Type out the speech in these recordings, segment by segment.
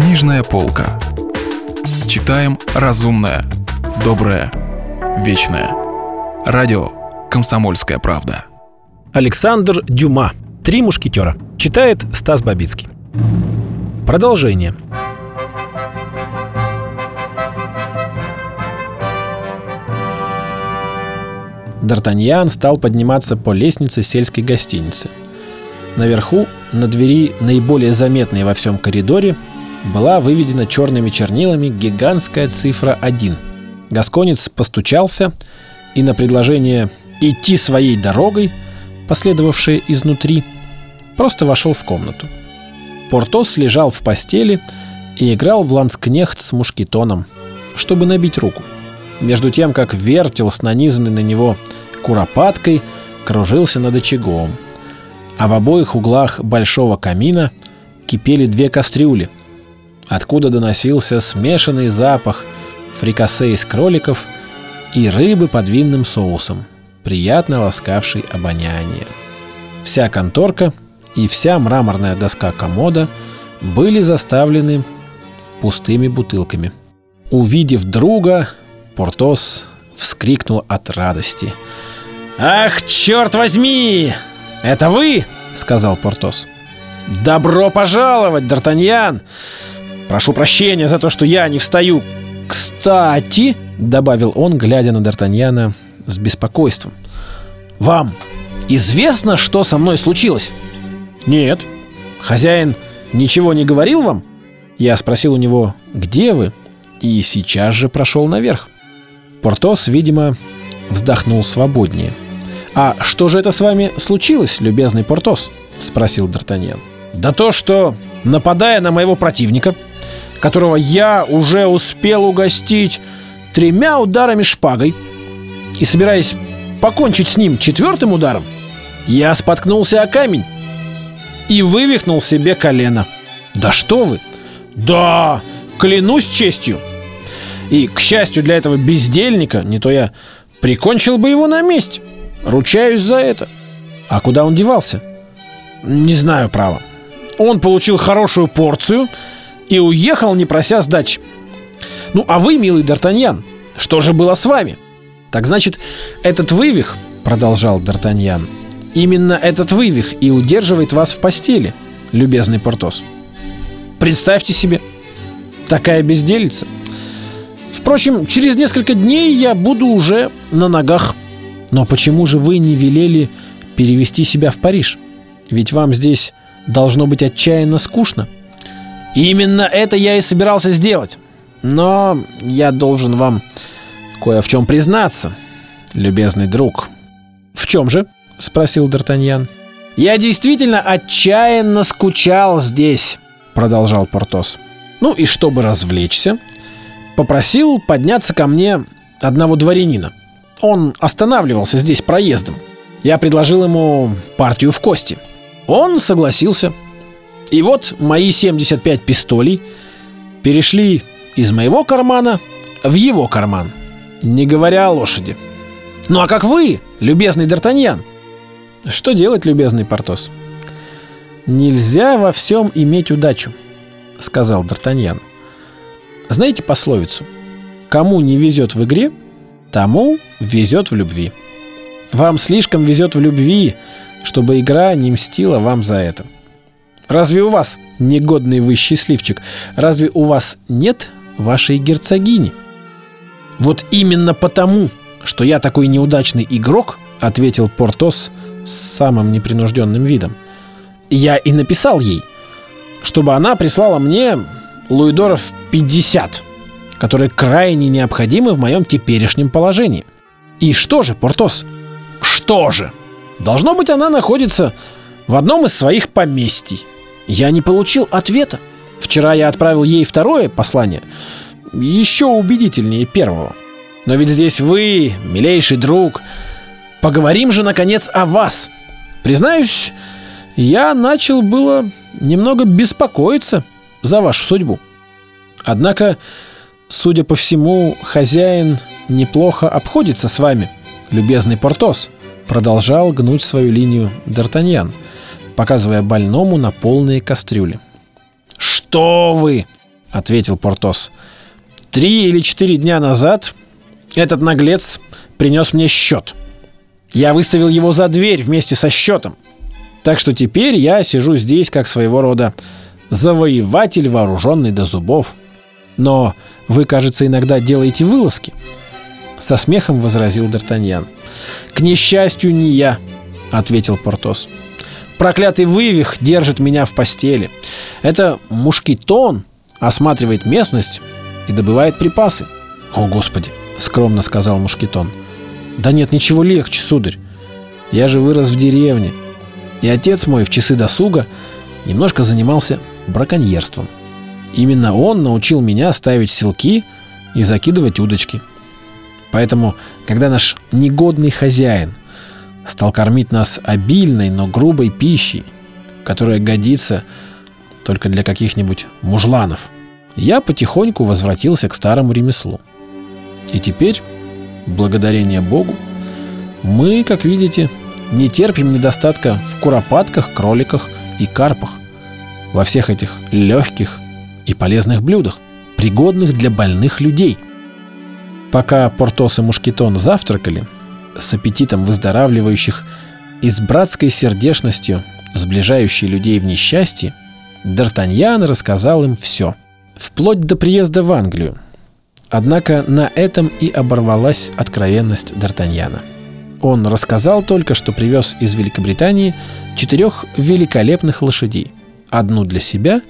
Книжная полка. Читаем разумное, доброе, вечное. Радио «Комсомольская правда». Александр Дюма. «Три мушкетера». Читает Стас Бабицкий. Продолжение. Д'Артаньян стал подниматься по лестнице сельской гостиницы. Наверху, на двери, наиболее заметной во всем коридоре, была выведена черными чернилами гигантская цифра 1. Гасконец постучался и на предложение «идти своей дорогой», последовавшее изнутри, просто вошел в комнату. Портос лежал в постели и играл в ланскнехт с мушкетоном, чтобы набить руку. Между тем, как вертел с нанизанной на него куропаткой, кружился над очагом. А в обоих углах большого камина кипели две кастрюли, откуда доносился смешанный запах фрикасе из кроликов и рыбы под винным соусом, приятно ласкавший обоняние. Вся конторка и вся мраморная доска комода были заставлены пустыми бутылками. Увидев друга, Портос вскрикнул от радости. «Ах, черт возьми! Это вы?» — сказал Портос. «Добро пожаловать, Д'Артаньян! Прошу прощения за то, что я не встаю. Кстати, добавил он, глядя на Д'Артаньяна с беспокойством. Вам известно, что со мной случилось? Нет. Хозяин ничего не говорил вам? Я спросил у него, где вы, и сейчас же прошел наверх. Портос, видимо, вздохнул свободнее. «А что же это с вами случилось, любезный Портос?» — спросил Д'Артаньян. «Да то, что, нападая на моего противника, которого я уже успел угостить тремя ударами шпагой. И собираясь покончить с ним четвертым ударом, я споткнулся о камень и вывихнул себе колено. Да что вы! Да, клянусь честью. И, к счастью для этого бездельника, не то я прикончил бы его на месте. Ручаюсь за это. А куда он девался? Не знаю, право. Он получил хорошую порцию – и уехал, не прося сдачи. Ну, а вы, милый Д'Артаньян, что же было с вами? Так значит, этот вывих, продолжал Д'Артаньян, именно этот вывих и удерживает вас в постели, любезный Портос. Представьте себе, такая безделица. Впрочем, через несколько дней я буду уже на ногах. Но почему же вы не велели перевести себя в Париж? Ведь вам здесь должно быть отчаянно скучно. — именно это я и собирался сделать. Но я должен вам кое в чем признаться, любезный друг. В чем же? спросил Д'Артаньян. Я действительно отчаянно скучал здесь, продолжал Портос. Ну и чтобы развлечься, попросил подняться ко мне одного дворянина. Он останавливался здесь проездом. Я предложил ему партию в кости. Он согласился. И вот мои 75 пистолей перешли из моего кармана в его карман, не говоря о лошади. Ну а как вы, любезный Д'Артаньян? Что делать, любезный Портос? Нельзя во всем иметь удачу, сказал Д'Артаньян. Знаете пословицу? Кому не везет в игре, тому везет в любви. Вам слишком везет в любви, чтобы игра не мстила вам за это. — Разве у вас, негодный вы счастливчик, разве у вас нет вашей герцогини? Вот именно потому, что я такой неудачный игрок, ответил Портос с самым непринужденным видом, я и написал ей, чтобы она прислала мне луидоров 50, которые крайне необходимы в моем теперешнем положении. И что же, Портос? Что же? Должно быть, она находится в одном из своих поместий. Я не получил ответа. Вчера я отправил ей второе послание, еще убедительнее первого. Но ведь здесь вы, милейший друг. Поговорим же, наконец, о вас. Признаюсь, я начал было немного беспокоиться за вашу судьбу. Однако, судя по всему, хозяин неплохо обходится с вами, любезный Портос, продолжал гнуть свою линию Д'Артаньян – показывая больному на полные кастрюли. «Что вы!» — ответил Портос. «Три или четыре дня назад этот наглец принес мне счет. Я выставил его за дверь вместе со счетом. Так что теперь я сижу здесь как своего рода завоеватель, вооруженный до зубов. Но вы, кажется, иногда делаете вылазки. Со смехом возразил Д'Артаньян. К несчастью, не я, ответил Портос. Проклятый вывих держит меня в постели. Это мушкетон осматривает местность и добывает припасы. О, Господи, скромно сказал мушкетон. Да нет, ничего легче, сударь. Я же вырос в деревне. И отец мой в часы досуга немножко занимался браконьерством. Именно он научил меня ставить селки и закидывать удочки. Поэтому, когда наш негодный хозяин стал кормить нас обильной, но грубой пищей, которая годится только для каких-нибудь мужланов, я потихоньку возвратился к старому ремеслу. И теперь, благодарение Богу, мы, как видите, не терпим недостатка в куропатках, кроликах и карпах, во всех этих легких и полезных блюдах, пригодных для больных людей. Пока Портос и Мушкетон завтракали, с аппетитом выздоравливающих и с братской сердечностью, сближающей людей в несчастье, Д'Артаньян рассказал им все, вплоть до приезда в Англию. Однако на этом и оборвалась откровенность Д'Артаньяна. Он рассказал только, что привез из Великобритании четырех великолепных лошадей. Одну для себя,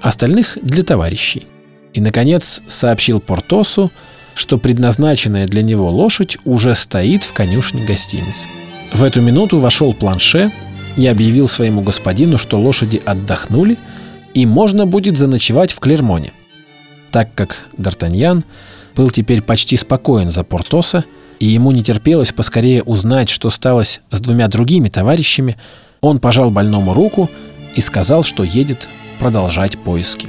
остальных для товарищей. И, наконец, сообщил Портосу, что предназначенная для него лошадь уже стоит в конюшне гостиницы. В эту минуту вошел планше и объявил своему господину, что лошади отдохнули и можно будет заночевать в Клермоне. Так как Д'Артаньян был теперь почти спокоен за Портоса, и ему не терпелось поскорее узнать, что сталось с двумя другими товарищами, он пожал больному руку и сказал, что едет продолжать поиски.